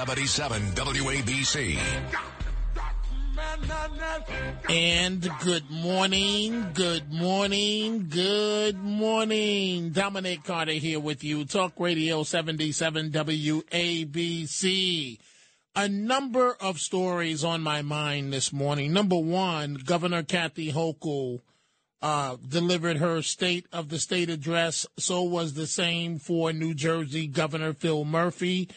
77 WABC. And good morning, good morning, good morning. Dominic Carter here with you, Talk Radio 77 WABC. A number of stories on my mind this morning. Number one, Governor Kathy Hochul uh, delivered her State of the State address. So was the same for New Jersey Governor Phil Murphy.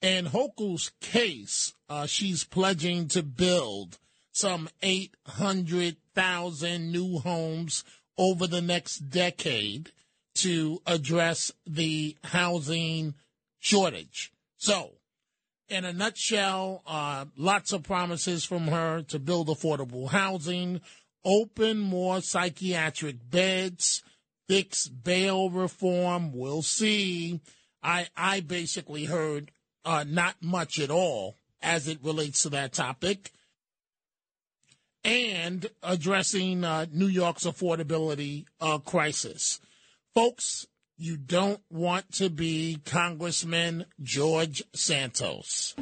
And Hochul's case, uh, she's pledging to build some 800,000 new homes over the next decade to address the housing shortage. So, in a nutshell, uh, lots of promises from her to build affordable housing, open more psychiatric beds, fix bail reform. We'll see. I I basically heard uh, not much at all as it relates to that topic, and addressing uh, New York's affordability uh, crisis. Folks, you don't want to be Congressman George Santos.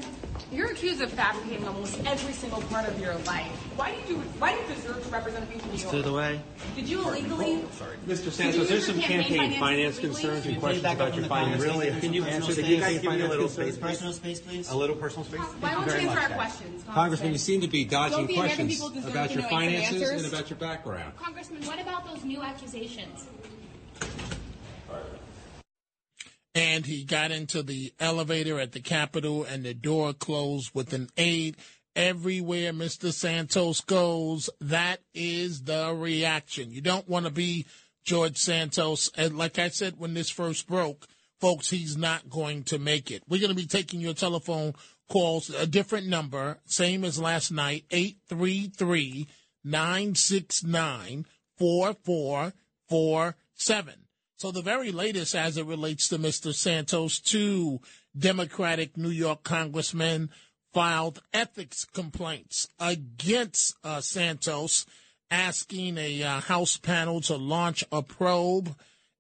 You're accused of fabricating almost every single part of your life. Why did you Why do you deserve to represent people in New York? To the way. Did you illegally? Oh, sorry, Mr. Santos. There's some campaign, finance concerns and questions about your finance. Really, can you answer the campaign finance a little space, personal space, please? A little personal space. Why don't you answer our questions, Congressman? You seem to be dodging questions about your finances and about your background. Congressman, what about those new accusations? And he got into the elevator at the Capitol, and the door closed with an aide. Everywhere Mr. Santos goes, that is the reaction. You don't want to be George Santos. And like I said when this first broke, folks, he's not going to make it. We're going to be taking your telephone calls, a different number, same as last night, 833 969 4447. So the very latest as it relates to Mr. Santos, two Democratic New York congressmen filed ethics complaints against uh, Santos, asking a uh, House panel to launch a probe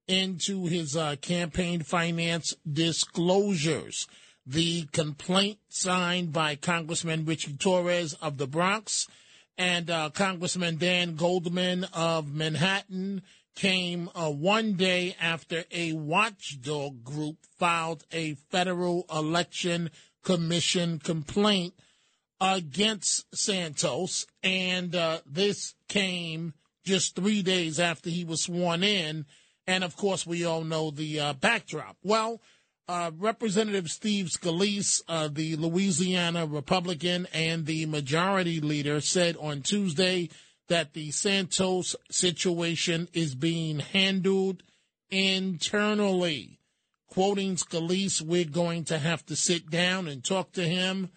into his uh, campaign finance disclosures. The complaint signed by Congressman Richie Torres of the Bronx and uh, Congressman Dan Goldman of Manhattan came uh, one day after a watchdog group filed a federal election commission complaint against Santos. And uh, this came just three days after he was sworn in. And of course, we all know the uh, backdrop. Well, uh, Representative Steve Scalise, uh, the Louisiana Republican and the majority leader, said on Tuesday that the Santos situation is being handled internally. Quoting Scalise, we're going to have to sit down and talk to him.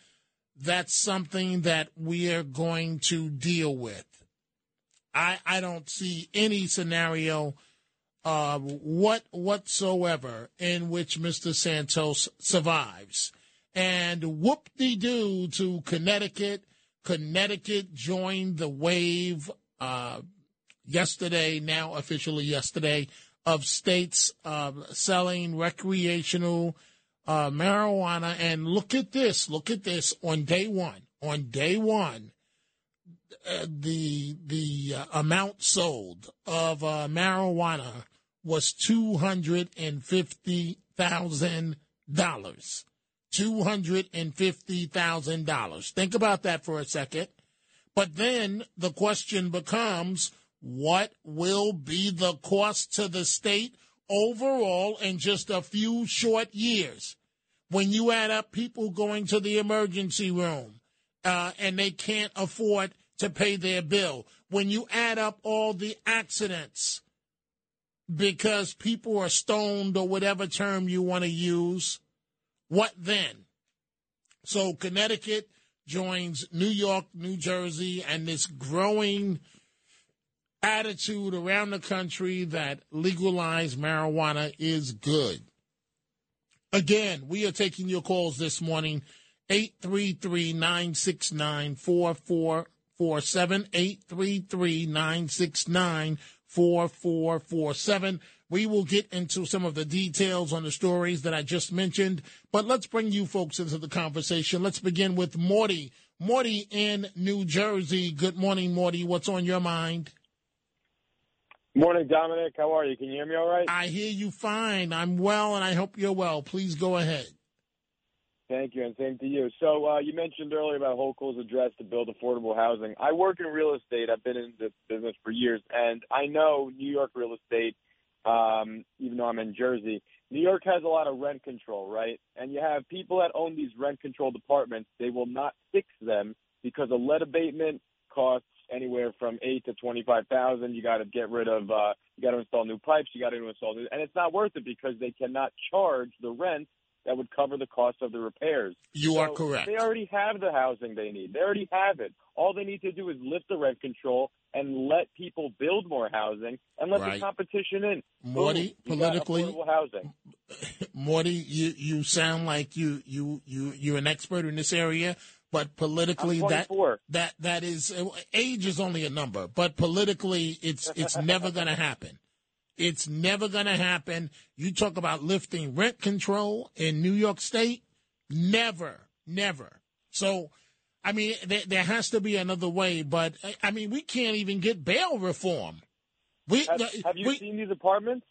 That's something that we are going to deal with. I, I don't see any scenario uh, what whatsoever in which Mr. Santos survives. And whoop de doo to Connecticut Connecticut joined the wave uh, yesterday, now officially yesterday, of states uh, selling recreational uh, marijuana. And look at this, look at this on day one. On day one, uh, the the uh, amount sold of uh, marijuana was two hundred and fifty thousand dollars. $250,000. Think about that for a second. But then the question becomes what will be the cost to the state overall in just a few short years? When you add up people going to the emergency room uh, and they can't afford to pay their bill, when you add up all the accidents because people are stoned or whatever term you want to use, what then? So Connecticut joins New York, New Jersey, and this growing attitude around the country that legalized marijuana is good. Again, we are taking your calls this morning 833 969 4447. 833 969 4447. We will get into some of the details on the stories that I just mentioned, but let's bring you folks into the conversation. Let's begin with Morty. Morty in New Jersey. Good morning, Morty. What's on your mind? Morning, Dominic. How are you? Can you hear me all right? I hear you fine. I'm well, and I hope you're well. Please go ahead. Thank you, and same to you. So uh, you mentioned earlier about Hochul's address to build affordable housing. I work in real estate. I've been in this business for years, and I know New York real estate, um, even though I'm in Jersey. New York has a lot of rent control, right? And you have people that own these rent-controlled apartments. They will not fix them because a lead abatement costs anywhere from eight to twenty-five thousand. You got to get rid of, uh, you got to install new pipes. You got to install new, and it's not worth it because they cannot charge the rent that would cover the cost of the repairs. You so are correct. They already have the housing they need. They already have it. All they need to do is lift the rent control and let people build more housing and let Right. the competition in. Morty, Boom, politically- affordable housing. Morty, you, you sound like you, you, you, you're an expert in this area, but politically that, that, that is, age is only a number, but politically it's, it's never going to happen. It's never going to happen. You talk about lifting rent control in New York State. Never, never. So, I mean, there, there has to be another way, but I- mean, we can't even get bail reform. We, Have, have you we, seen these apartments?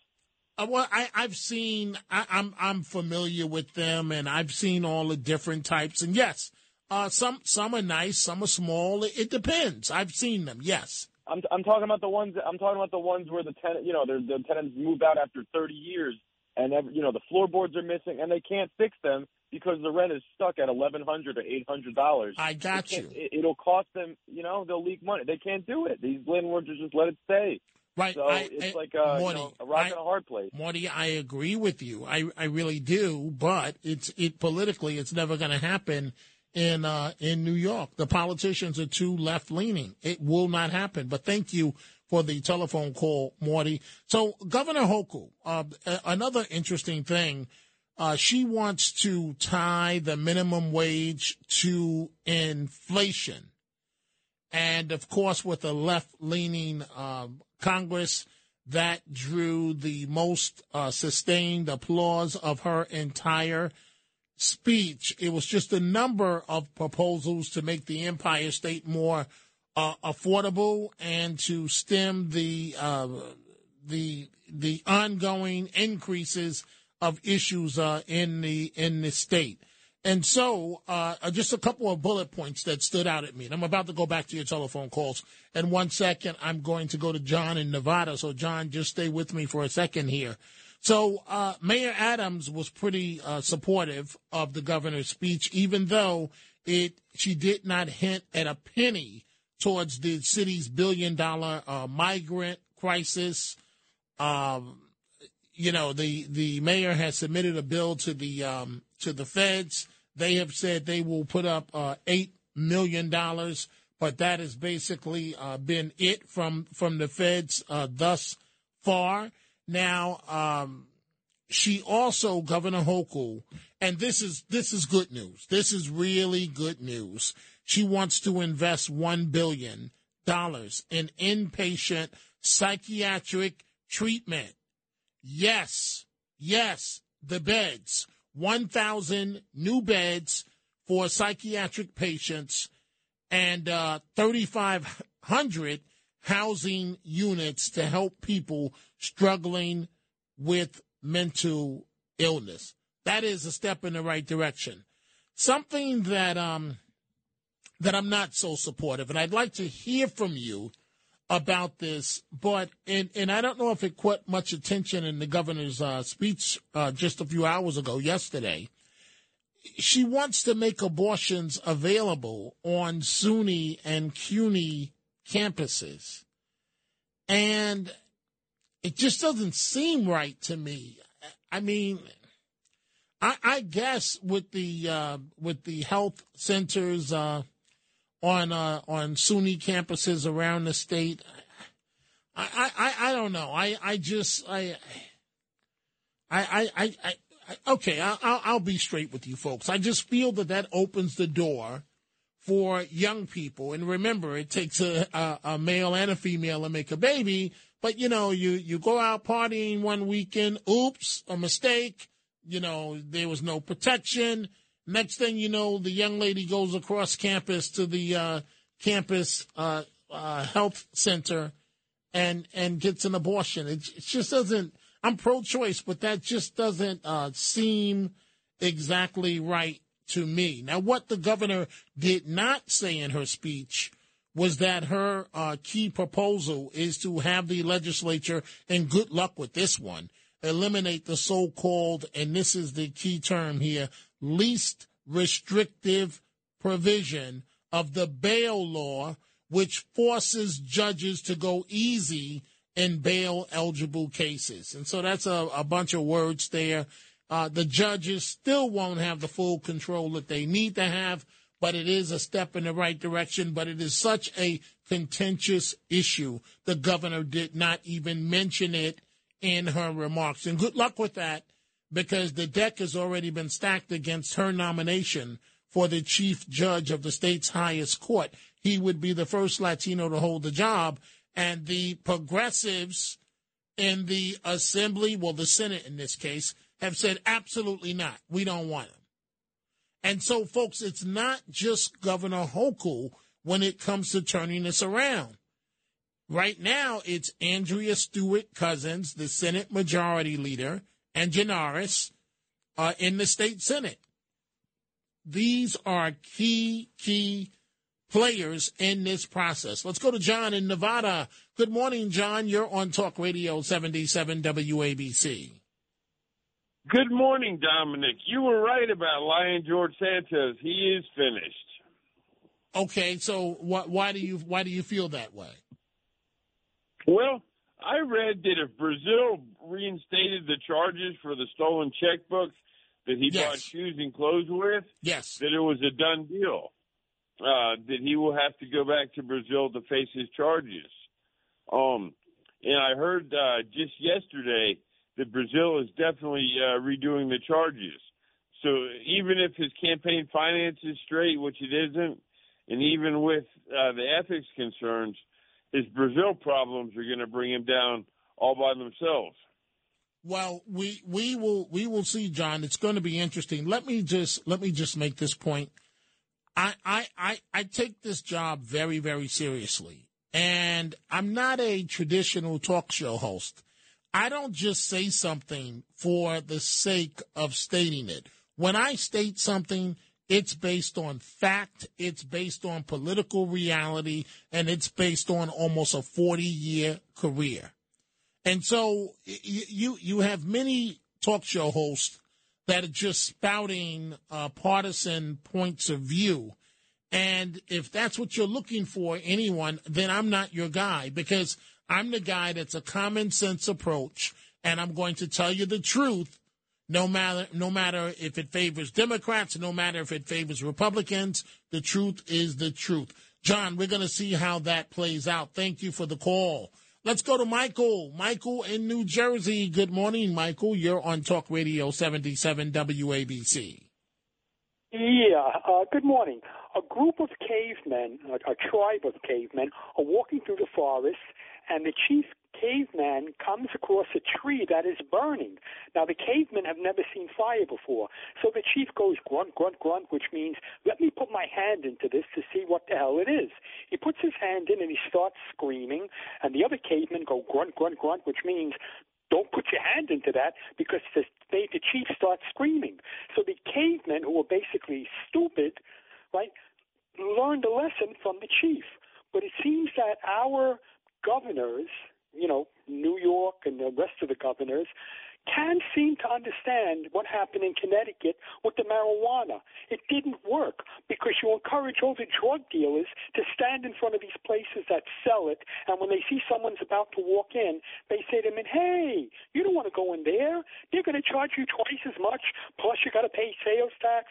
uh, well, I, I've seen. I, I'm I'm familiar with them, and I've seen all the different types. And yes, uh, some some are nice, some are small. It, it depends. I've seen them. Yes. I'm I'm talking about the ones. I'm talking about the ones where the tenant, you know, the the tenants move out after 30 years, and you know the floorboards are missing, and they can't fix them because the rent is stuck at 1,100 or 800 dollars. I got you. It, it'll cost them. You know, they'll leak money. They can't do it. These landlords will just let it stay. Right. So I- it's I- like uh, you Morty, know, a rock I- and a hard place. Marty, I agree with you. I, I really do, but it's it politically, it's never going to happen in uh, in New York. The politicians are too left leaning. It will not happen. But thank you for the telephone call, Morty. So Governor Hochul, uh, another interesting thing. Uh, she wants to tie the minimum wage to inflation. And of course, with a left leaning um, Congress, that drew the most uh, sustained applause of her entire speech. It was just a number of proposals to make the Empire State more uh, affordable and to stem the uh, the the ongoing increases of issues uh, in the in the state. And so, uh, just a couple of bullet points that stood out at me. And I'm about to go back to your telephone calls. In one second, I'm going to go to John in Nevada. So, John, just stay with me for a second here. So, uh, Mayor Adams was pretty uh, supportive of the governor's speech, even though it she did not hint at a penny towards the city's billion dollar uh, migrant crisis. Um, you know, the the mayor has submitted a bill to the um, to the feds. They have said they will put up uh, eight million dollars, but that has basically uh, been it from from the feds uh, thus far. Now, um, she also Governor Hochul, and this is this is good news. This is really good news. She wants to invest one billion dollars in inpatient psychiatric treatment. Yes, yes, the beds. 1,000 new beds for psychiatric patients and uh, 3,500 housing units to help people struggling with mental illness. That is a step in the right direction. Something that um, that I'm not so supportive, and I'd like to hear from you about this, but and and I don't know if it caught much attention in the governor's uh, speech uh, just a few hours ago, yesterday. She wants to make abortions available on SUNY and CUNY campuses, and it just doesn't seem right to me. I mean, I, I guess with the uh, with the health centers uh, on uh, on SUNY campuses around the state, I, I, I don't know. I, I just I I I, I, I okay. I'll, I'll be straight with you folks. I just feel that that opens the door for young people. And remember, it takes a, a, a male and a female to make a baby. But you know, you you go out partying one weekend. Oops, a mistake. You know, there was no protection. Next thing you know, the young lady goes across campus to the uh, campus uh, uh, health center and and gets an abortion. It, it just doesn't. I'm pro-choice, but that just doesn't uh, seem exactly right to me. Now, what the governor did not say in her speech was that her uh, key proposal is to have the legislature, and good luck with this one, eliminate the so called, and this is the key term here, least restrictive provision of the bail law, which forces judges to go easy in bail eligible cases. And so that's a, a bunch of words there. Uh, the judges still won't have the full control that they need to have, but it is a step in the right direction. But it is such a contentious issue. The governor did not even mention it in her remarks. And good luck with that because the deck has already been stacked against her nomination for the chief judge of the state's highest court. He would be the first Latino to hold the job. And the progressives in the assembly, well, the Senate in this case, have said absolutely not. We don't want him. And so, folks, it's not just Governor Hochul when it comes to turning this around. Right now, it's Andrea Stewart Cousins, the Senate Majority Leader, and Gianaris uh, in the state Senate. These are key, key players in this process. Let's go to John in Nevada. Good morning, John. You're on Talk Radio 77 WABC. Good morning, Dominic. You were right about Lion George Santos. He is finished. Okay, so wh- why do you why do you feel that way? Well, I read that if Brazil reinstated the charges for the stolen checkbooks that he Yes. bought shoes and clothes with, yes, that it was a done deal. Uh, that he will have to go back to Brazil to face his charges. Um, and I heard uh, just yesterday that Brazil is definitely uh, redoing the charges. So even if his campaign finance is straight, which it isn't, and even with uh, the ethics concerns, his Brazil problems are going to bring him down all by themselves. Well, we we will we will see, John. It's going to be interesting. Let me just let me just make this point. I I I, I take this job very very seriously, and I'm not a traditional talk show host. I don't just say something for the sake of stating it. When I state something, it's based on fact, it's based on political reality, and it's based on almost a 40 year career. And so you you have many talk show hosts that are just spouting uh, partisan points of view. And if that's what you're looking for, anyone, then I'm not your guy because I'm the guy that's a common sense approach, and I'm going to tell you the truth, no matter no matter if it favors Democrats, no matter if it favors Republicans. The truth is the truth. John, we're going to see how that plays out. Thank you for the call. Let's go to Michael. Michael in New Jersey. Good morning, Michael. You're on Talk Radio 77 WABC. Yeah, uh, good morning. A group of cavemen, a, a tribe of cavemen, are walking through the forest, and the chief caveman comes across a tree that is burning. Now, the cavemen have never seen fire before, so the chief goes grunt, grunt, grunt, which means, let me put my hand into this to see what the hell it is. He puts his hand in and he starts screaming, and the other cavemen go grunt, grunt, grunt, which means, don't put your hand into that because the, they, the chief starts screaming. So the cavemen, who were basically stupid, right, learned a lesson from the chief. But it seems that our governors, you know, New York and the rest of the governors, can't seem to understand what happened in Connecticut with the marijuana. It didn't work because you encourage all the drug dealers to stand in front of these places that sell it, and when they see someone's about to walk in, they say to them, "Hey, you don't want to go in there. They're going to charge you twice as much, plus you got to pay sales tax."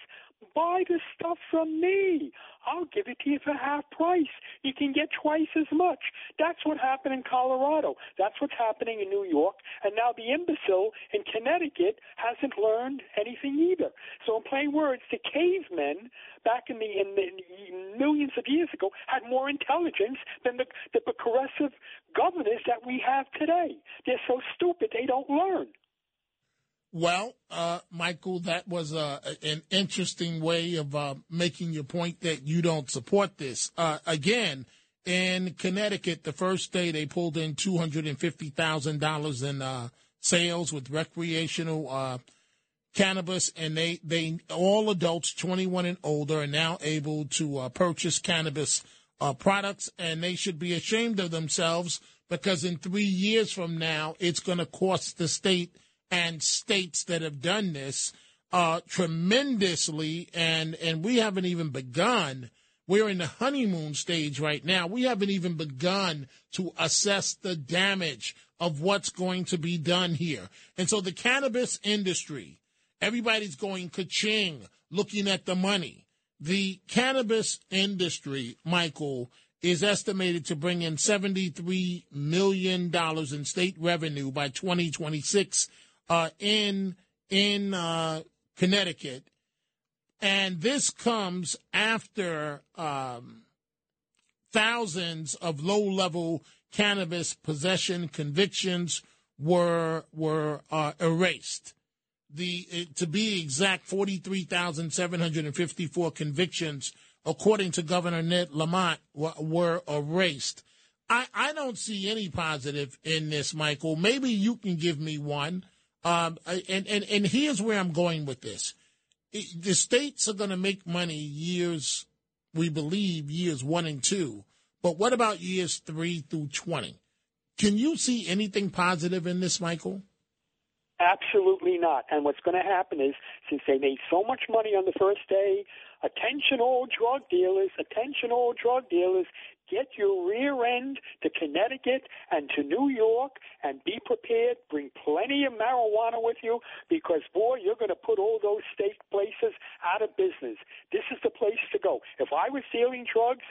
Buy the stuff from me. I'll give it to you for half price. You can get twice as much. That's what happened in Colorado. That's what's happening in New York. And now the imbecile in Connecticut hasn't learned anything either. So in plain words, the cavemen back in the, in the millions of years ago had more intelligence than the, the progressive governors that we have today. They're so stupid they don't learn. Well, uh, Michael, that was uh, an interesting way of uh, making your point that you don't support this. Uh, again, in Connecticut, the first day they pulled in two hundred and fifty thousand dollars in uh, sales with recreational uh, cannabis, and they they all adults twenty one and older are now able to purchase cannabis products, and they should be ashamed of themselves because in three years from now, it's going to cost the state and states that have done this uh, tremendously, and and we haven't even begun. We're in the honeymoon stage right now. We haven't even begun to assess the damage of what's going to be done here. And so the cannabis industry, everybody's going ka-ching, looking at the money. The cannabis industry, Michael, is estimated to bring in $73 million in state revenue by 2026 uh, in in uh, Connecticut, and this comes after um, thousands of low level cannabis possession convictions were were uh, erased. The to be exact, forty three thousand seven hundred and fifty four convictions, according to Governor Ned Lamont, were, were erased. I, I don't see any positive in this, Michael. Maybe you can give me one. Um, and, and, and here's where I'm going with this. The states are going to make money years, we believe, years one and two. But what about years three through 20? Can you see anything positive in this, Michael? Absolutely not. And what's going to happen is, since they made so much money on the first day, attention all drug dealers, attention all drug dealers, get your rear end to Connecticut and to New York and be prepared. Bring plenty of marijuana with you because, boy, you're going to put all those state places out of business. This is the place to go. If I was dealing drugs,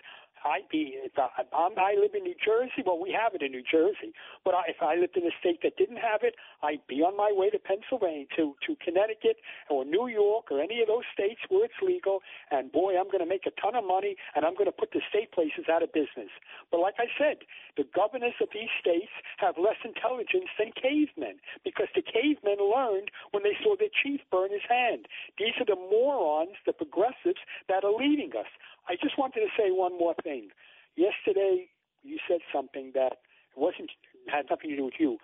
I'd be. If I, I'm, I live in New Jersey. Well, we have it in New Jersey. But I, if I lived in a state that didn't have it, I'd be on my way to Pennsylvania, to to Connecticut or New York or any of those states where it's legal. And boy, I'm going to make a ton of money, and I'm going to put the state places out of business. But like I said, the governors of these states have less intelligence than cavemen because the cavemen learned when they saw their chief burn his hand. These are the morons, the progressives, that are leading us. I just wanted to say one more thing. Yesterday, you said something that wasn't had nothing to do with you,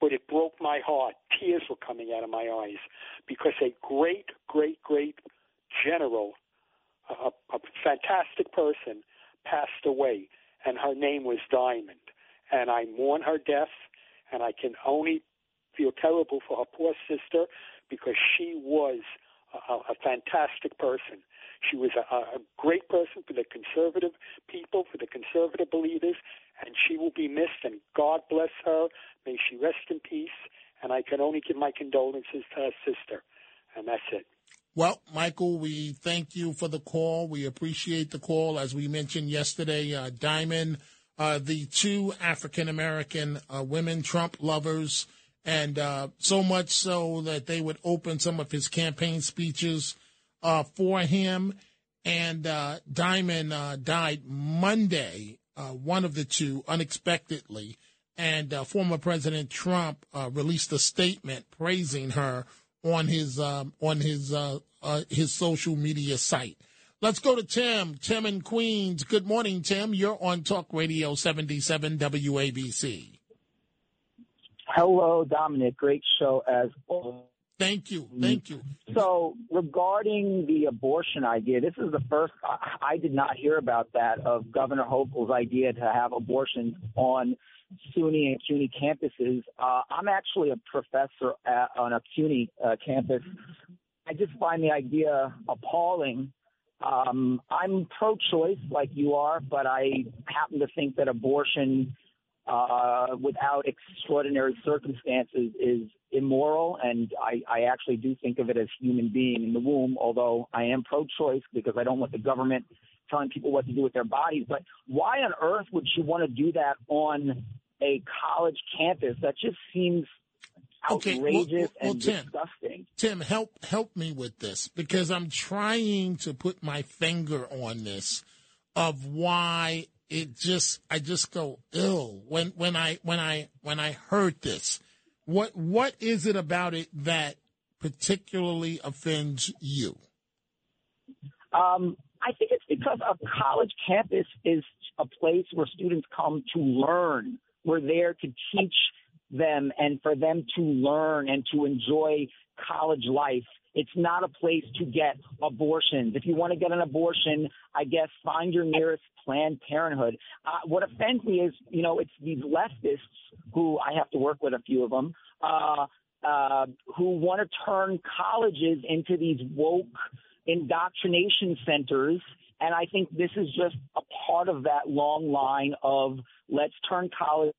but it broke my heart. Tears were coming out of my eyes because a great, great, great general, a, a fantastic person, passed away, and her name was Diamond. And I mourn her death, and I can only feel terrible for her poor sister because she was a, a fantastic person. She was a, a great person for the conservative people, for the conservative believers, and she will be missed. And God bless her. May she rest in peace. And I can only give my condolences to her sister. And that's it. Well, Michael, we thank you for the call. We appreciate the call. As we mentioned yesterday, uh, Diamond, uh, the two African American uh, women Trump lovers, and uh, so much so that they would open some of his campaign speeches uh, for him. And uh, Diamond died Monday, uh, one of the two, unexpectedly. And uh, former President Trump uh, released a statement praising her on his um, on his his social media site. Let's go to Tim. Tim in Queens. Good morning, Tim. You're on Talk Radio 77 WABC. Hello, Dominic. Great show as always. Thank you. Thank you. So, regarding the abortion idea, this is the first I did not hear about that of Governor Hochul's idea to have abortions on SUNY and CUNY campuses. Uh, I'm actually a professor at, on a CUNY uh, campus. I just find the idea appalling. Um, I'm pro-choice like you are, but I happen to think that abortion uh, without extraordinary circumstances is immoral, and I, I actually do think of it as human being in the womb. Although I am pro-choice because I don't want the government telling people what to do with their bodies. But why on earth would she want to do that on a college campus? That just seems outrageous okay, well, well, well, and Tim, disgusting. Tim, help help me with this because I'm trying to put my finger on this of why it just I just go ill when when I when I when I heard this. What what is it about it that particularly offends you? Um, I think it's because a college campus is a place where students come to learn. We're there to teach them and for them to learn and to enjoy college life. It's not a place to get abortions. If you want to get an abortion, I guess find your nearest Planned Parenthood. Uh, what offends me is, you know, it's these leftists who I have to work with a few of them, uh, uh, who want to turn colleges into these woke indoctrination centers. And I think this is just a part of that long line of let's turn college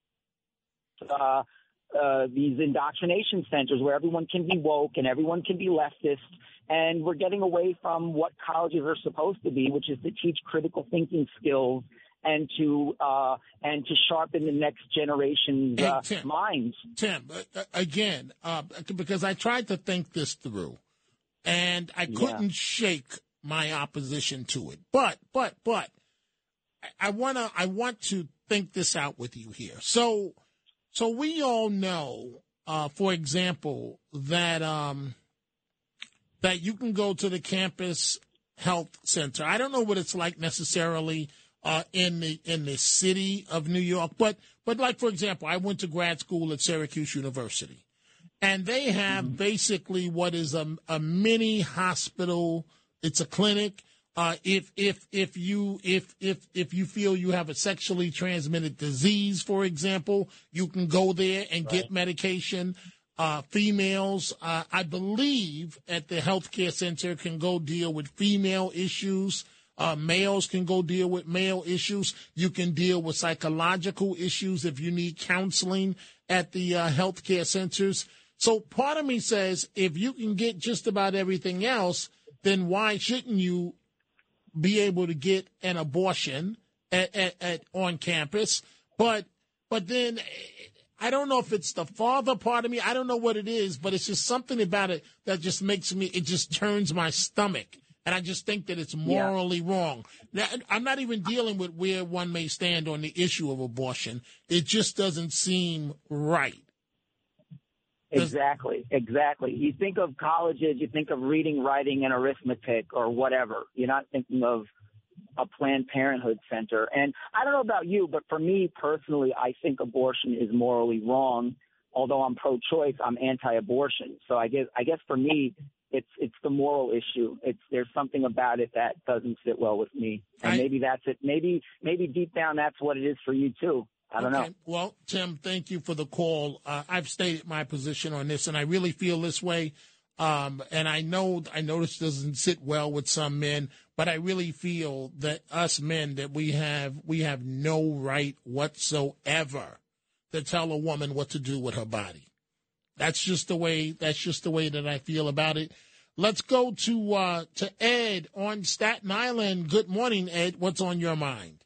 uh, uh, these indoctrination centers where everyone can be woke and everyone can be leftist. And we're getting away from what colleges are supposed to be, which is to teach critical thinking skills and to uh, and to sharpen the next generation's uh, Tim, minds. Tim, uh, again, uh, because I tried to think this through, and I couldn't yeah. shake my opposition to it. But but but I wanna I want to think this out with you here. So so we all know, uh, for example, that um, that you can go to the campus health center. I don't know what it's like necessarily uh, in the in the city of New York, but but like for example, I went to grad school at Syracuse University, and they have mm-hmm. basically what is a, a mini hospital. It's a clinic uh, if if if you if if if you feel you have a sexually transmitted disease, for example, you can go there and right. get medication. Uh, females, uh, I believe, at the healthcare center can go deal with female issues. Uh, males can go deal with male issues. You can deal with psychological issues if you need counseling at the uh, healthcare centers. So part of me says if you can get just about everything else, then why shouldn't you be able to get an abortion at, at, at on campus. But but then I don't know if it's the father part of me. I don't know what it is, but it's just something about it that just makes me. It just turns my stomach. And I just think that it's morally yeah. wrong. Now, I'm not even dealing with where one may stand on the issue of abortion. It just doesn't seem right. Exactly, exactly. You think of colleges, you think of reading, writing, and arithmetic or whatever. You're not thinking of a Planned Parenthood center. And I don't know about you, but for me personally, I think abortion is morally wrong. Although I'm pro-choice, I'm anti-abortion. So I guess I guess for me, it's it's the moral issue. It's there's something about it that doesn't sit well with me, and I, maybe that's it. Maybe maybe deep down that's what it is for you too. I don't okay. know. Well, Tim, thank you for the call. Uh, I've stated my position on this, and I really feel this way. Um, and I know I know this doesn't sit well with some men, but I really feel that us men that we have we have no right whatsoever to tell a woman what to do with her body. That's just the way. That's just the way that I feel about it. Let's go to uh, to Ed on Staten Island. Good morning, Ed. What's on your mind?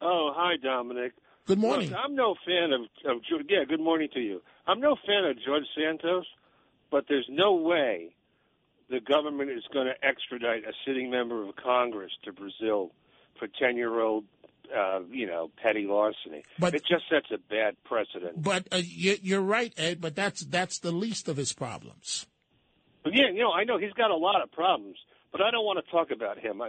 Oh, hi, Dominic. Good morning. Look, I'm no fan of, of yeah. Good morning to you. I'm no fan of George Santos, but there's no way the government is going to extradite a sitting member of Congress to Brazil for ten-year-old, uh, you know, petty larceny. But it just sets a bad precedent. But uh, you're right, Ed. But that's that's the least of his problems. But yeah, you know, I know he's got a lot of problems, but I don't want to talk about him. I,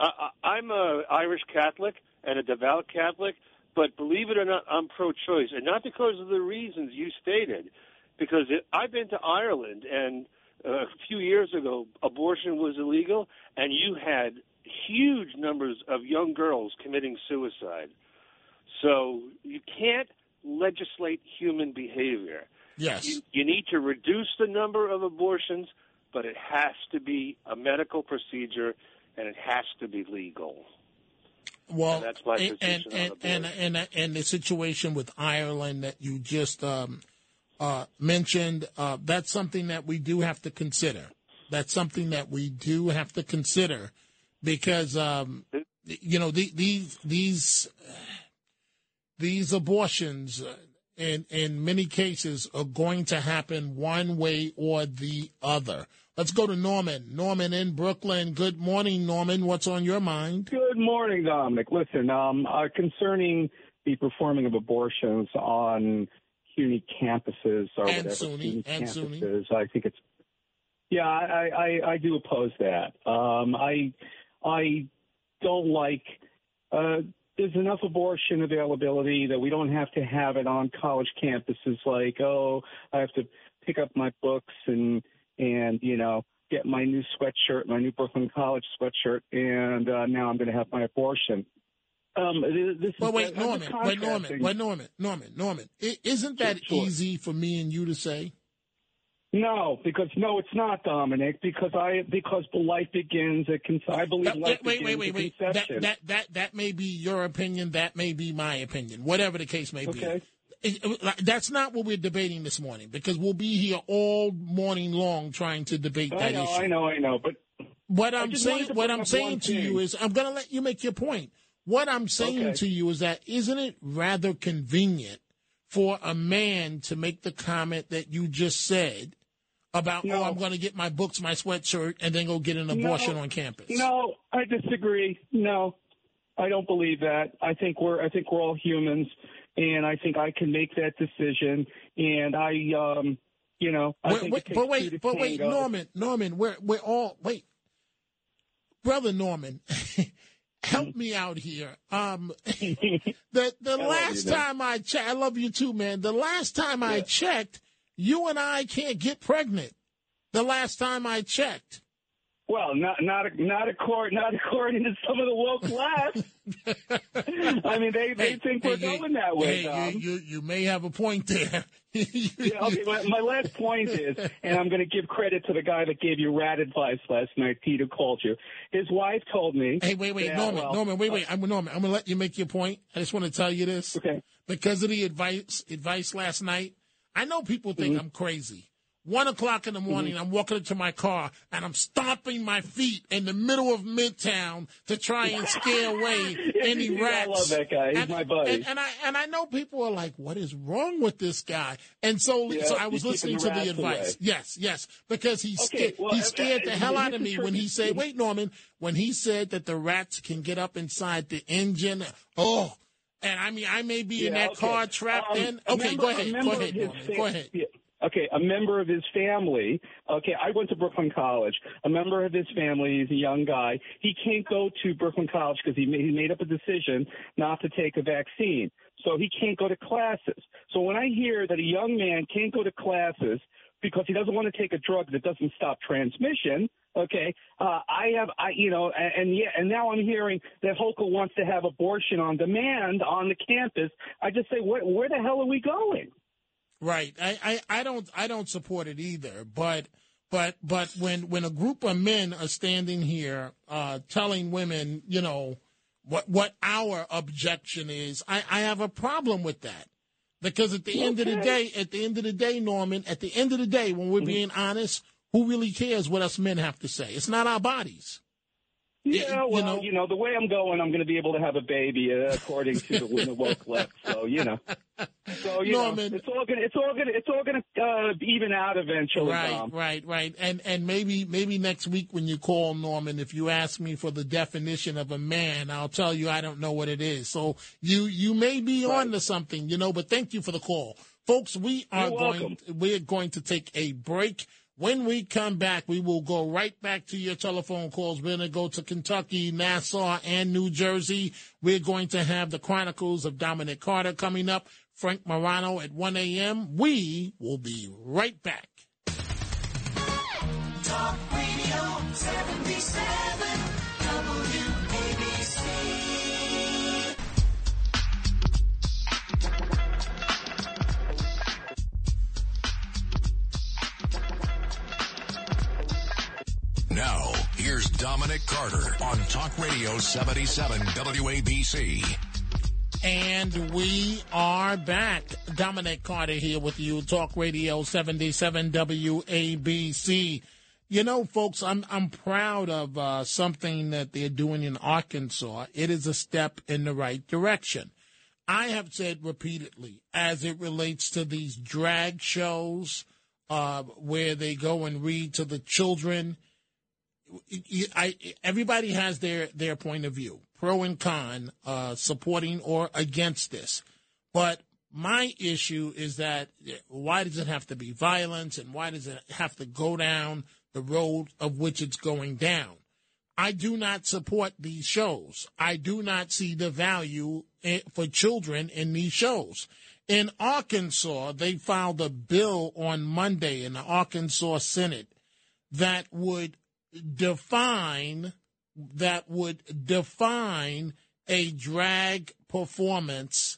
I, I'm a Irish Catholic and a devout Catholic. But believe it or not, I'm pro-choice, and not because of the reasons you stated. Because it, I've been to Ireland, and uh, a few years ago, abortion was illegal, and you had huge numbers of young girls committing suicide. So you can't legislate human behavior. Yes. You, you need to reduce the number of abortions, but it has to be a medical procedure and it has to be legal. Well, And that's my and, position and, on and, and, and, and the situation with Ireland that you just um, uh, mentioned, uh, that's something that we do have to consider. That's something that we do have to consider because, um, you know, the, these these these abortions, uh, in in many cases, are going to happen one way or the other. Let's go to Norman. Norman in Brooklyn. Good morning, Norman. What's on your mind? Good morning, Dominic. Listen, um, uh, concerning the performing of abortions on CUNY campuses or And whatever SUNY, and SUNY. campuses, I think it's yeah, I, I, I do oppose that. Um, I I don't like. Uh, there's enough abortion availability that we don't have to have it on college campuses. Like, oh, I have to pick up my books and and you know get my new sweatshirt, my new Brooklyn College sweatshirt, and uh, now I'm going to have my abortion. Um, this But is, wait, I'm Norman, wait, Norman, wait, Norman, Norman, Norman. I- Isn't that Sure. easy for me and you to say? No, because no, it's not Dominic. Because I because the life begins at con- I believe life wait, wait, begins wait, wait, wait. That, that that that may be your opinion. That may be my opinion. Whatever the case may Okay. be. That's not what we're debating this morning because we'll be here all morning long trying to debate I that know, issue. I know, I know, but What I'm saying, what I'm saying to you is, I'm going to let you make your point. What I'm saying Okay. to you is that isn't it rather convenient for a man to make the comment that you just said about, oh, I'm going to get my books, my sweatshirt, and then go get an abortion No. on campus? No, I disagree. No, I don't believe that. I think we're I think we're all humans, and I think I can make that decision. And I, um, you know, I Wait, think wait, but wait, but wait. Norman, Norman, we're we're all wait, brother Norman, help me out here. Um, the the I last you, time I checked, I love you too, man. The last time I checked, you and I can't get pregnant. The last time I checked. Well, not not not according not according to some of the woke left. I mean, they they Hey, think we're hey, going that way. hey, you, you you may have a point there. Yeah, okay, my, my last point is, and I'm going to give credit to the guy that gave you rat advice last night, Peter called you. His wife told me. Hey, wait, wait, that, Norman, well, Norman, wait, wait. Uh, I'm Norman. I'm gonna let you make your point. I just want to tell you this. Okay. Because of the advice advice last night, I know people think mm-hmm. I'm crazy. One o'clock in the morning, I'm walking into my car and I'm stomping my feet in the middle of Midtown to try and scare away any rats. I love that guy. He's and, my buddy. And, and I and I know people are like, "What is wrong with this guy?" And so, Yeah, so I was listening keeping to the the advice. away. Yes, yes, because he Okay, scared well, he uh, scared uh, the hell out of me when he said, "Wait, Norman," when he said that the rats can get up inside the engine. Oh. And I mean, I may be in that okay. car trapped Um, in. Okay, member- go ahead. Go ahead, Norman. Go ahead. yeah. Okay, a member of his family. Okay, I went to Brooklyn College. A member of his family is a young guy. He can't go to Brooklyn College because he he made up a decision not to take a vaccine. So he can't go to classes. So when I hear that a young man can't go to classes because he doesn't want to take a drug that doesn't stop transmission, okay, uh, I have, I, you know, and, and yeah, and now I'm hearing that Hochul wants to have abortion on demand on the campus. I just say, where, where the hell are we going? Right. I, I, I don't I don't support it either. But but but when when a group of men are standing here uh, telling women, you know, what what our objection is, I, I have a problem with that. Because at the end of the day, at the end of the day, Norman, at the end of the day, when we're being honest, who really cares what us men have to say? It's not our bodies. Yeah, well, know- you know, the way I'm going, I'm going to be able to have a baby, uh, according to the, the woke left. So you know, so you Norman. know, it's all gonna, it's all gonna, it's all gonna uh, even out eventually. Right, right, right. And and maybe maybe next week when you call Norman, if you ask me for the definition of a man, I'll tell you I don't know what it is. So you you may be on to something, you know. But thank you for the call, folks. We are You're going welcome. we're going to take a break. When we come back, we will go right back to your telephone calls. We're going to go to Kentucky, Nassau, and New Jersey. We're going to have the Chronicles of Dominic Carter coming up. Frank Morano at 1 a.m. We will be right back. Talk Radio 77 Dominic Carter on Talk Radio 77 WABC. And we are back. Dominic Carter here with you, Talk Radio 77 WABC. You know, folks, I'm I'm proud of uh, something that they're doing in Arkansas. It is a step in the right direction. I have said repeatedly, as it relates to these drag shows uh, where they go and read to the children. I, everybody has their, their point of view, pro and con, uh, supporting or against this. But my issue is that why does it have to be violence and why does it have to go down the road of which it's going down? I do not support these shows. I do not see the value for children in these shows. In Arkansas, they filed a bill on Monday in the Arkansas Senate that would define that would define a drag performance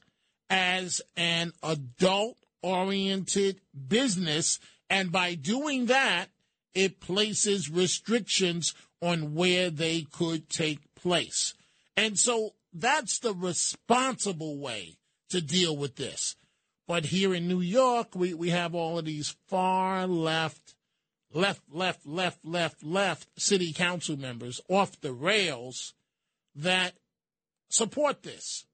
as an adult oriented business and by doing that it places restrictions on where they could take place. And so that's the responsible way to deal with this. But here in New York, we, we have all of these far left, left, left, left, left, left city council members off the rails that support this.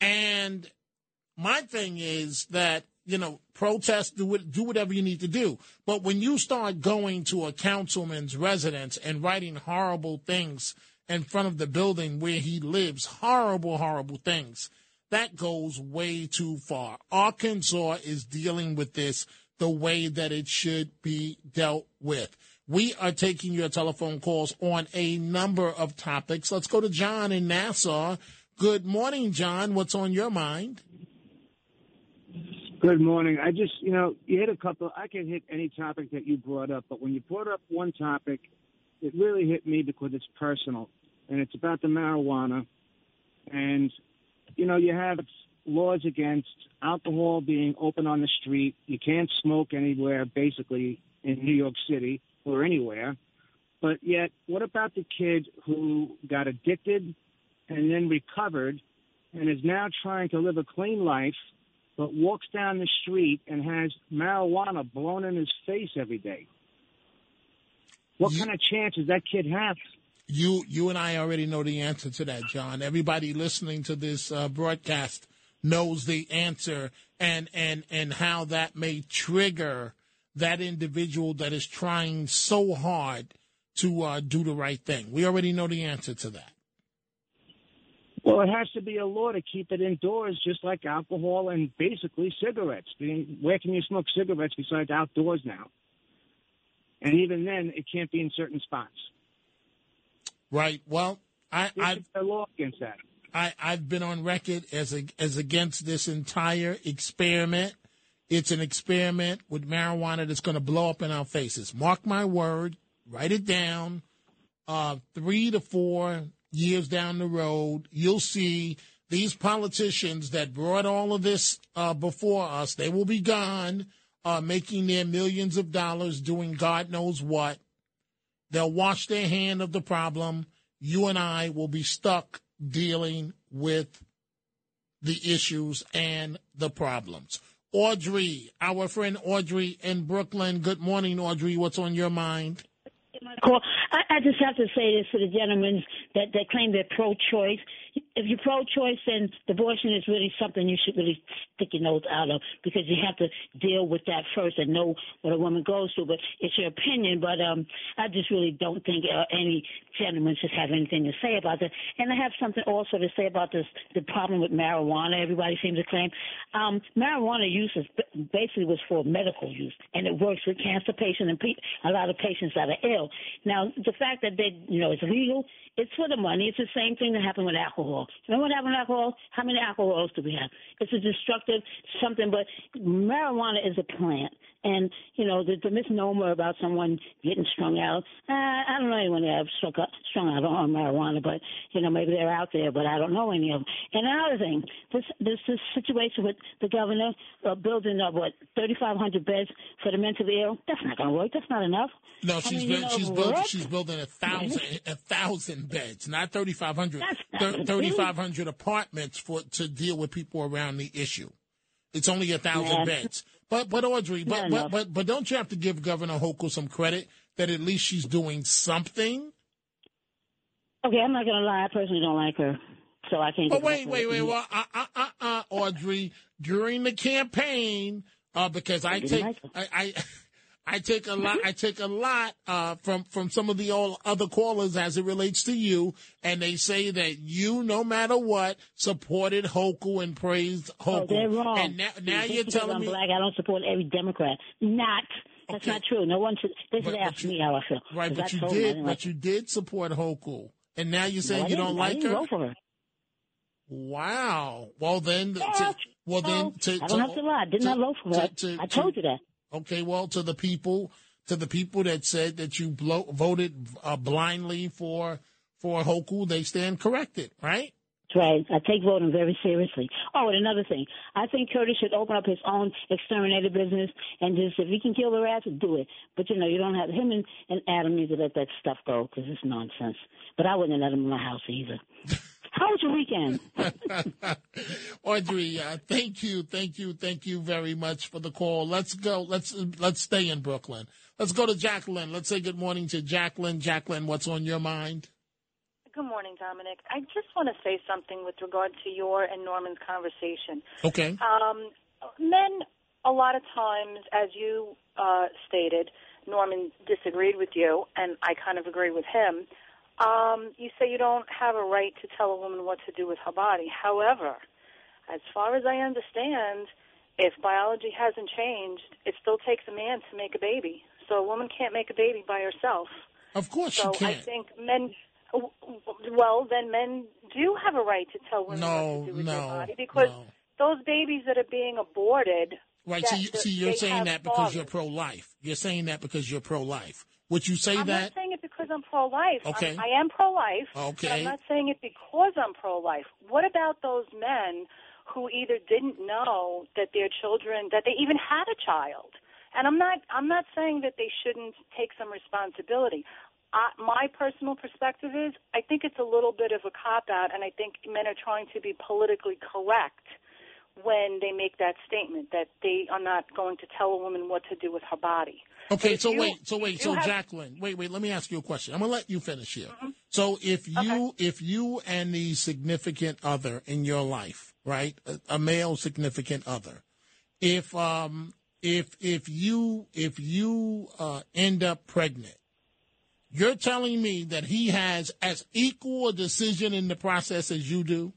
And my thing is that, you know, protest, do it, do whatever you need to do. But when you start going to a councilman's residence and writing horrible things in front of the building where he lives, horrible, horrible things, that goes way too far. Arkansas is dealing with this the way that it should be dealt with. We are taking your telephone calls on a number of topics. Let's go to John in Nassau. Good morning, John. What's on your mind? Good morning. I just, you know, you hit a couple. I can hit any topic that you brought up, but when you brought up one topic, it really hit me because it's personal, and it's about the marijuana. And you know, you have laws against alcohol being open on the street. You can't smoke anywhere, basically, in New York City or anywhere. But yet, what about the kid who got addicted and then recovered and is now trying to live a clean life, but walks down the street and has marijuana blown in his face every day? What kind of chance does that kid have? You you and I already know the answer to that, John. Everybody listening to this uh, broadcast knows the answer and and and how that may trigger that individual that is trying so hard to uh, do the right thing. We already know the answer to that. Well, it has to be a law to keep it indoors, just like alcohol and basically cigarettes. Where can you smoke cigarettes besides outdoors now? And even then, it can't be in certain spots. Right. Well, I I a law against that. I I've been on record as a, as against this entire experiment. It's an experiment with marijuana that's going to blow up in our faces. Mark my word. Write it down. Uh, three to four years down the road, you'll see these politicians that brought all of this uh, before us. They will be gone, uh, making their millions of dollars doing God knows what They'll wash their hand of the problem. You and I will be stuck dealing with the issues and the problems. Audrey, our friend Audrey in Brooklyn. Good morning, Audrey. What's on your mind? I, I just have to say this to the gentlemen that, that claim they're pro-choice if you're pro-choice, then abortion is really something you should really stick your nose out of because you have to deal with that first and know what a woman goes through. But it's your opinion. But um, I just really don't think uh, any gentleman should have anything to say about that. And I have something also to say about this the problem with marijuana. Everybody seems to claim um, marijuana use is basically was for medical use, and it works with cancer patients and pe- a lot of patients that are ill. Now, the fact that they, you know, it's legal, it's for the money. It's the same thing that happened with alcohol alcohol. You know what happened to alcohol? How many alcohols do we have? It's a destructive something, but marijuana is a plant. And, you know, the, the misnomer about someone getting strung out, uh, I don't know anyone that have strung out, strung out on marijuana, but, you know, maybe they're out there, but I don't know any of them. And another thing, this, this, this situation with the governor uh, building up, what, 3,500 beds for the mentally ill, that's not going to work. That's not enough. No, I she's mean, built, you know, she's building she's building a thousand a thousand beds, not thirty five hundred. That's Thirty five hundred apartments for to deal with people around the issue. It's only a thousand Yeah. beds. But but Audrey, but, Not but but but don't you have to give Governor Hochul some credit that at least she's doing something? Okay, I'm not going to lie. I personally don't like her. So I can't. But give wait, wait, wait, well, uh, uh, uh, uh, Audrey, during the campaign, uh, because I didn't take, like I, I, I take a lot, I take a lot uh, from from some of the all other callers as it relates to you, and they say that you, no matter what, supported Hochul and praised Hochul. Oh, they're wrong. And now, now you're telling I'm me, black, I don't support every Democrat. Not. That's not true. No one should. They should But- ask but you- me how I feel. right? But you I did, didn't but you did support Hochul, and now you're saying No, you didn't. don't I like didn't her. vote for her. Wow. Well then, to, well then, to, I don't have to lie. Did not vote for her. to- I told to- you that. Okay, well, to the people, to the people that said that you voted uh, blindly for for Hochul, they stand corrected, right? Right. I take voting very seriously. Oh, and another thing. I think Curtis should open up his own exterminator business and just, if he can kill the rats, do it. But, you know, you don't have, him and, and Adam need to let that stuff go because it's nonsense. But I wouldn't let him in my house either. How was your weekend? Audrey, uh, thank you, thank you, thank you very much for the call. Let's go. Let's let's stay in Brooklyn. Let's go to Jacqueline. Let's say good morning to Jacqueline. Jacqueline, what's on your mind? Good morning, Dominic. I just want to say something with regard to your and Norman's conversation. Okay. Um, men, a lot of times, as you uh, stated, Norman disagreed with you, and I kind of agree with him. Um, you say you don't have a right to tell a woman what to do with her body. However, as far as I understand, if biology hasn't changed, it still takes a man to make a baby. So a woman can't make a baby by herself. Of course so she I think men. Well, then men do have a right to tell women No, what to do with no, their body because those babies that are being aborted. Right. so, you, that see, you're they saying that because fathers. you're pro-life. You're saying that because you're pro-life. Would you say I'm that? not saying it because I'm pro-life. I'm- Okay. I am pro-life. But Okay. I'm not saying it because I'm pro-life. What about those men who either didn't know that their children, that they even had a child? And I'm not, I'm not saying that they shouldn't take some responsibility. I, my personal perspective is, I think it's a little bit of a cop out, and I think men are trying to be politically correct when they make that statement that they are not going to tell a woman what to do with her body. Okay, so you- wait, so wait, so have- Jacqueline, wait, wait. Let me ask you a question. I'm gonna let you finish here. So if you, if you and the significant other in your life, right, a, a male significant other, if um, if if you if you uh, end up pregnant, you're telling me that he has as equal a decision in the process as you do.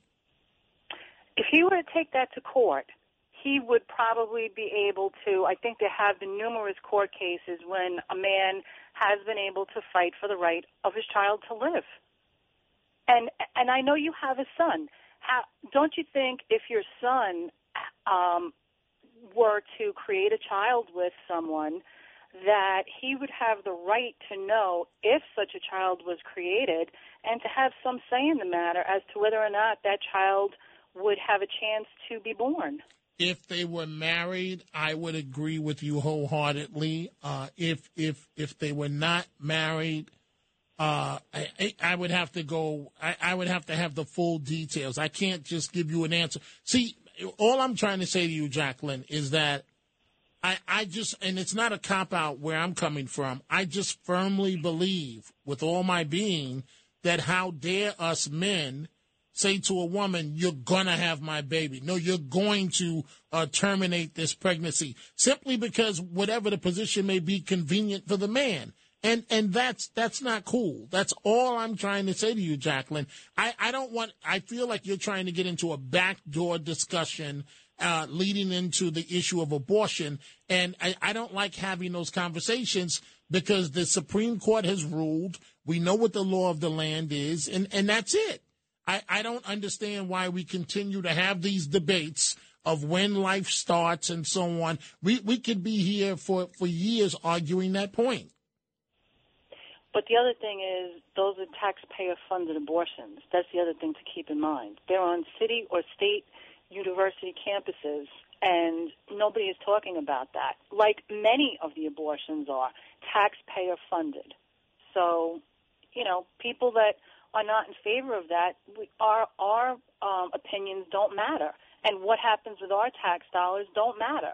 If he were to take that to court, he would probably be able to. I think there have been numerous court cases when a man has been able to fight for the right of his child to live. And and I know you have a son. How, don't you think if your son um, were to create a child with someone, that he would have the right to know if such a child was created and to have some say in the matter as to whether or not that child would have a chance to be born. if they were married, I would agree with you wholeheartedly. Uh, if if if they were not married, uh, I, I- would have to go. I, I would have to have the full details. I can't just give you an answer. See, all I'm trying to say to you, Jacqueline, is that I, I just, and it's not a cop out where I'm coming from. I just firmly believe with all my being that how dare us men say to a woman, you're going to have my baby. No, you're going to uh, terminate this pregnancy simply because whatever the position may be convenient for the man. And, and that's, that's not cool. That's all I'm trying to say to you, Jacqueline. I, I don't want, I feel like you're trying to get into a backdoor discussion uh, leading into the issue of abortion. And I, I don't like having those conversations because the Supreme Court has ruled. We know what the law of the land is, and, and that's it. I, I don't understand why we continue to have these debates of when life starts and so on. We we could be here for, for years arguing that point. But the other thing is, those are taxpayer funded abortions. That's the other thing to keep in mind. They're on city or state university campuses, and nobody is talking about that. Like many of the abortions are taxpayer funded. So, you know, people that are not in favor of that, we, our our um, opinions don't matter, and what happens with our tax dollars don't matter.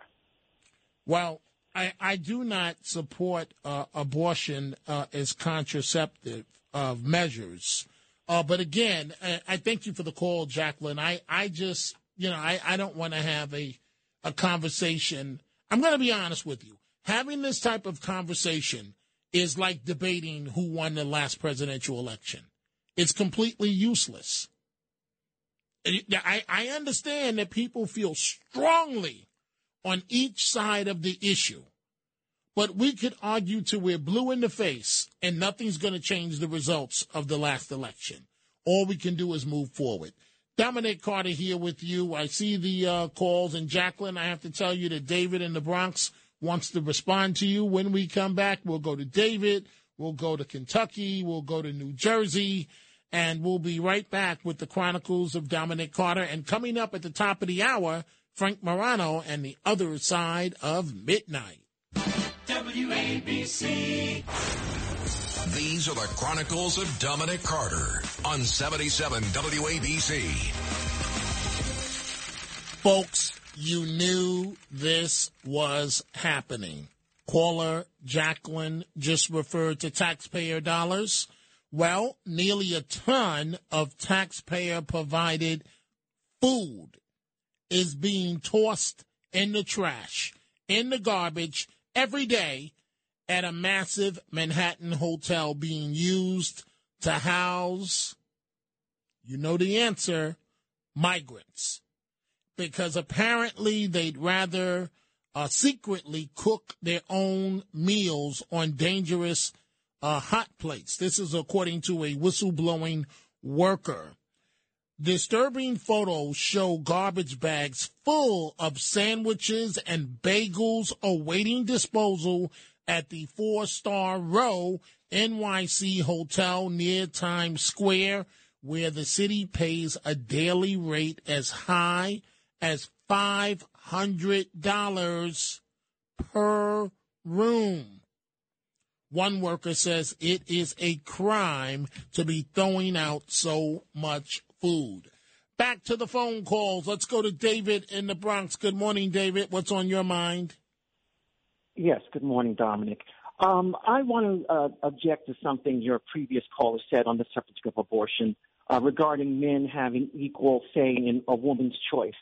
Well, I, I do not support uh, abortion uh, as contraceptive uh, measures. Uh, but again, I, I, thank you for the call, Jacqueline. I, I just, you know, I, I don't want to have a, a conversation. I'm going to be honest with you. Having this type of conversation is like debating who won the last presidential election. It's completely useless. I, I understand that people feel strongly on each side of the issue. But we could argue till we're blue in the face, and nothing's going to change the results of the last election. All we can do is move forward. Dominic Carter here with you. I see the uh, calls, and Jacqueline, I have to tell you that David in the Bronx wants to respond to you. When we come back, we'll go to David, we'll go to Kentucky, we'll go to New Jersey, and we'll be right back with the Chronicles of Dominic Carter. And coming up at the top of the hour, Frank Morano and the other side of midnight. WABC. These are the Chronicles of Dominic Carter on 77 WABC. Folks, you knew this was happening. Caller Jacqueline just referred to taxpayer dollars. Well, nearly a ton of taxpayer provided food is being tossed in the trash, in the garbage every day at a massive Manhattan hotel being used to house, you know the answer, migrants. Because apparently they'd rather uh, secretly cook their own meals on dangerous uh, hot plates. This is according to a whistleblowing worker. Disturbing photos show garbage bags full of sandwiches and bagels awaiting disposal at the four star row NYC hotel near Times Square, where the city pays a daily rate as high as $500 per room. One worker says it is a crime to be throwing out so much food. Back to the phone calls. Let's go to David in the Bronx. Good morning, David. What's on your mind? Yes, good morning, Dominic. Um, I want to uh, object to something your previous caller said on the subject of abortion uh, regarding men having equal say in a woman's choice.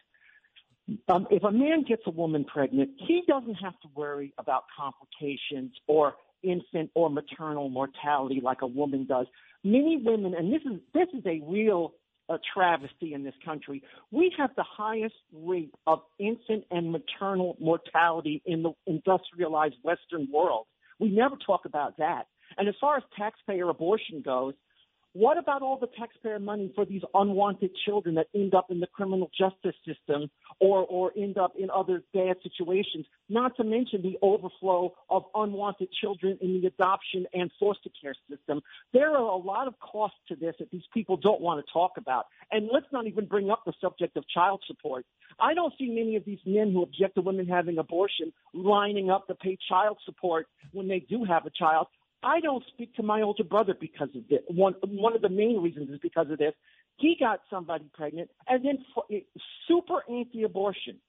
Um, if a man gets a woman pregnant, he doesn't have to worry about complications or infant or maternal mortality like a woman does. Many women, and this is this is a real a travesty in this country. We have the highest rate of infant and maternal mortality in the industrialized Western world. We never talk about that. And as far as taxpayer abortion goes, what about all the taxpayer money for these unwanted children that end up in the criminal justice system or, or end up in other bad situations? Not to mention the overflow of unwanted children in the adoption and foster care system. There are a lot of costs to this that these people don't want to talk about. And let's not even bring up the subject of child support. I don't see many of these men who object to women having abortion lining up to pay child support when they do have a child I don't speak to my older brother because of this. One one of the main reasons is because of this. He got somebody pregnant and then super anti-abortion,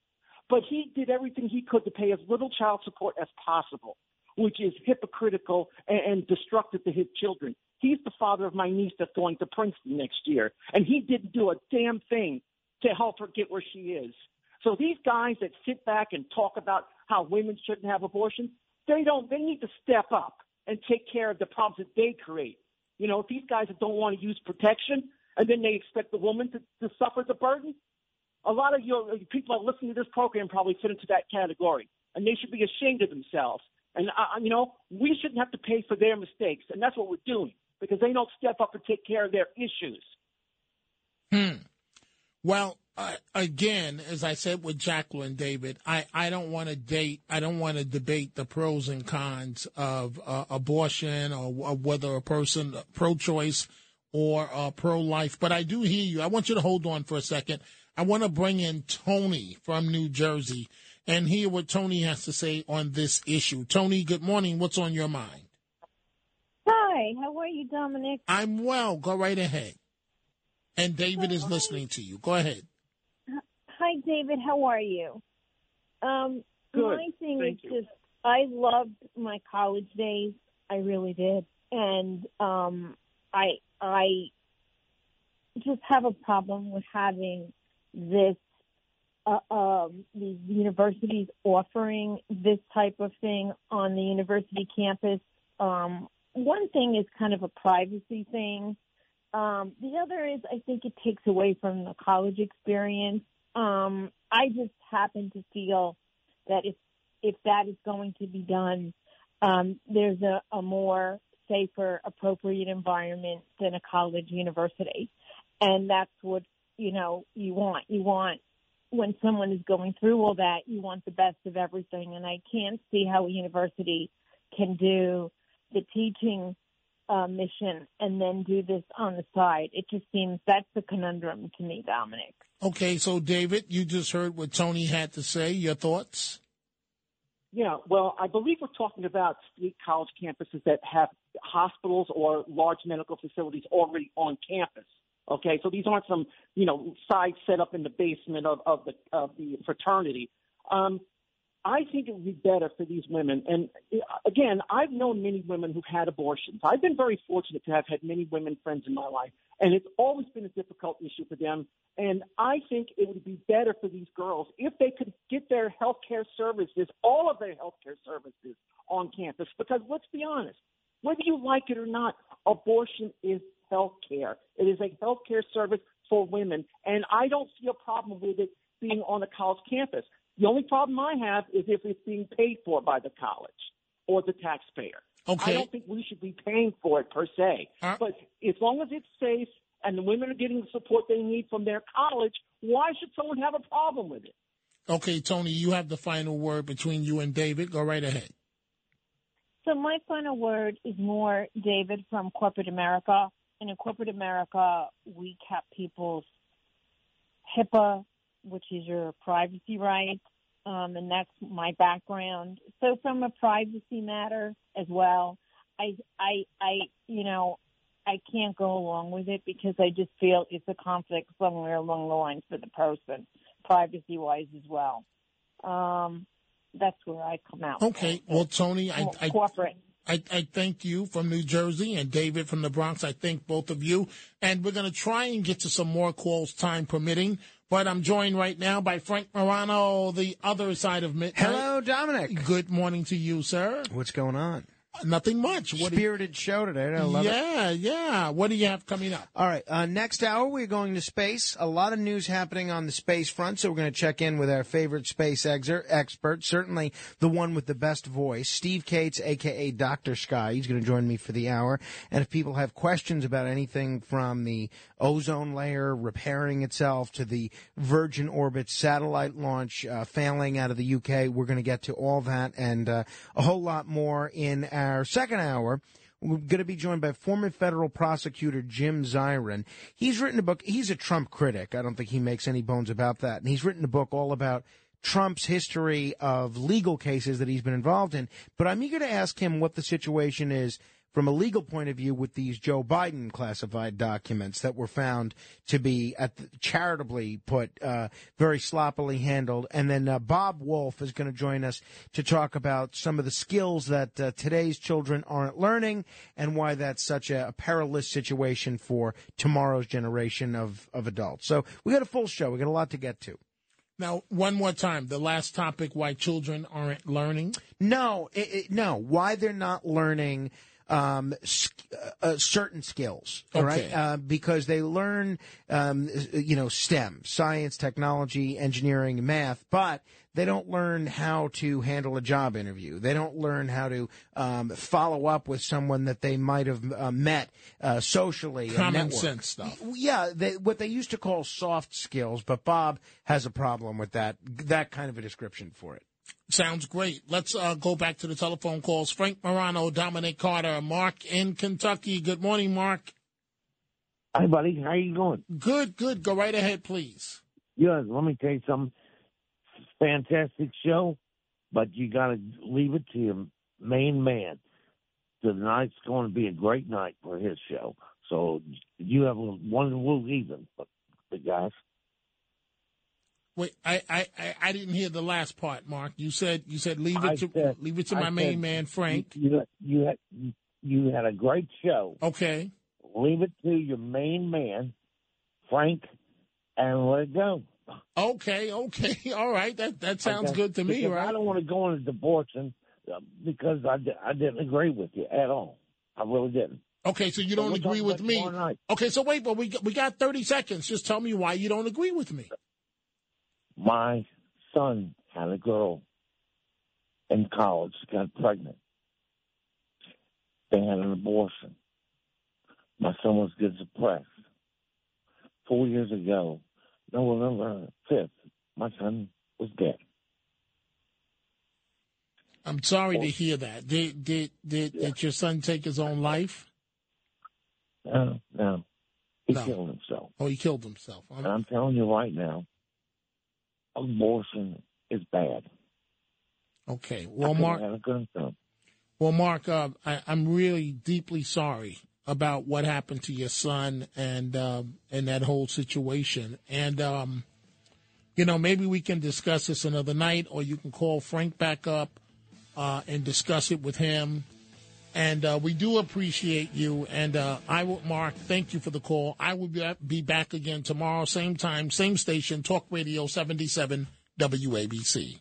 but he did everything he could to pay as little child support as possible, which is hypocritical and, and destructive to his children. He's the father of my niece that's going to Princeton next year, and he didn't do a damn thing to help her get where she is. So these guys that sit back and talk about how women shouldn't have abortions, they don't. They need to step up and take care of the problems that they create. You know, if these guys don't want to use protection and then they expect the woman to, to suffer the burden, a lot of your people that listen to this program probably fit into that category, and they should be ashamed of themselves. And uh, you know, we shouldn't have to pay for their mistakes, and that's what we're doing because they don't step up and take care of their issues. Hmm. Well, uh, again, as I said with Jacqueline David, I, I don't want to date, I don't want to debate the pros and cons of uh, abortion or, or, whether a person uh, pro-choice or uh, pro-life. But I do hear you. I want you to hold on for a second. I want to bring in Tony from New Jersey and hear what Tony has to say on this issue. Tony, good morning. What's on your mind? Hi, how are you, Dominic? I'm well. Go right ahead. And David is listening to you. Go ahead. Hi, David. How are you? Um, Good. My thing Thank is you. just I loved my college days. I really did, and um, I I just have a problem with having this uh, um, these universities offering this type of thing on the university campus. Um, one thing is kind of a privacy thing. Um, the other is I think it takes away from the college experience. Um, I just happen to feel that if if that is going to be done, um, there's a, a more safer, appropriate environment than a college university, and that's what you know you want. You want when someone is going through all that, you want the best of everything, and I can't see how a university can do the teaching uh, mission and then do this on the side. It just seems that's the conundrum to me, Dominic. Okay, so David, you just heard what Tony had to say. Your thoughts? Yeah, well, I believe we're talking about state college campuses that have hospitals or large medical facilities already on campus. Okay, so these aren't some you know side set up in the basement of, of the of the fraternity. Um, I think it would be better for these women. And uh, again, I've known many women who've had abortions. I've been very fortunate to have had many women friends in my life, and it's always been a difficult issue for them. And I think it would be better for these girls if they could get their health care services, all of their health care services, on campus. Because let's be honest, whether you like it or not, abortion is health care. It is a health care service for women, and I don't see a problem with it being on a college campus. The only problem I have is if it's being paid for by the college or the taxpayer. Okay. I don't think we should be paying for it per se. Uh-huh. But as long as it's safe and the women are getting the support they need from their college, why should someone have a problem with it? Okay, Tony, you have the final word between you and David. Go right ahead. So my final word is more David from corporate America. And in corporate America, we kept people's HIPAA, which is your privacy rights, um, and that's my background. So from a privacy matter as well, I, I, I, you know, I can't go along with it because I just feel it's a conflict somewhere along the lines for the person, privacy wise as well. Um, that's where I come out. Okay, well, Tony, I, I, corporate. I, I thank you from New Jersey and David from the Bronx. I thank both of you. And we're going to try and get to some more calls, time permitting. But I'm joined right now by Frank Morano, the other side of midnight. Hello, Dominic. Good morning to you, sir. What's going on? Nothing much. What do you- Spirited show today. I love it. yeah, yeah. What do you have coming up? All right. Uh, next hour, we're going to space. A lot of news happening on the space front, so we're going to check in with our favorite space exer- expert, certainly the one with the best voice, Steve Kates, a.k.a. Dr. Sky. He's going to join me for the hour. And if people have questions about anything from the ozone layer repairing itself to the Virgin Orbit satellite launch uh, failing out of the UK, we're going to get to all that and uh, a whole lot more in our second hour. We're going to be joined by former federal prosecutor Jim Zirin. He's written a book. He's a Trump critic. I don't think he makes any bones about that. And he's written a book all about Trump's history of legal cases that he's been involved in. But I'm eager to ask him what the situation is from a legal point of view with these Joe Biden classified documents that were found to be at charitably put uh, very sloppily handled. And then uh, Bob Wolf is going to join us to talk about some of the skills that uh, today's children aren't learning and why that's such a, a perilous situation for tomorrow's generation of, of adults. So we got a full show. We got a lot to get to. Now, one more time, the last topic: why children aren't learning. No, it, it, no. Why they're not learning um, uh, certain skills, all right? Okay. Uh, because they learn, um, you know, STEM, science, technology, engineering, math, but they don't learn how to handle a job interview. They don't learn how to um, follow up with someone that they might have uh, met uh, socially. and Common sense stuff. Yeah, they, what they used to call soft skills, but Bob has a problem with that that kind of a description for it. Sounds great. Let's uh, go back to the telephone calls. Frank Morano, Dominic Carter, Mark in Kentucky. Good morning, Mark. Hi, buddy. How you going? Good, good. Go right ahead, please. Yes, let me tell you something. Fantastic show, but you got to leave it to your main man. Tonight's going to be a great night for his show. So you have a one we'll even, the guys. Wait, I, I, I, I didn't hear the last part, Mark. You said you said leave I it to said- leave it to I my main man Frank. You you had you had a great show. Okay. Leave it to your main man, Frank, and let it go. Okay, okay, all right. That that sounds Okay? good to me, right? I don't want to go into divorcing uh, because I, I didn't agree with you at all. I really didn't. Okay, so you don't we'll agree with me. Okay, so wait, but we we got thirty seconds. Just tell me why you don't agree with me. My son had a girl in college, got pregnant. They had an abortion. My son was depressed. Four years ago, November 5th, my son was dead. I'm sorry to hear that. Did did did, did your son take his own life? No, no. He No. killed himself. Oh, he killed himself. And I'm telling you right now, abortion is bad. Okay. Well, Mark. Well, Mark, uh, I, I'm really deeply sorry about what happened to your son and um, and that whole situation. And um, you know, maybe we can discuss this another night, or you can call Frank back up uh, and discuss it with him. And uh, we do appreciate you. And uh, I will, Mark, thank you for the call. I will be, back again tomorrow, same time, same station, Talk Radio 77 WABC.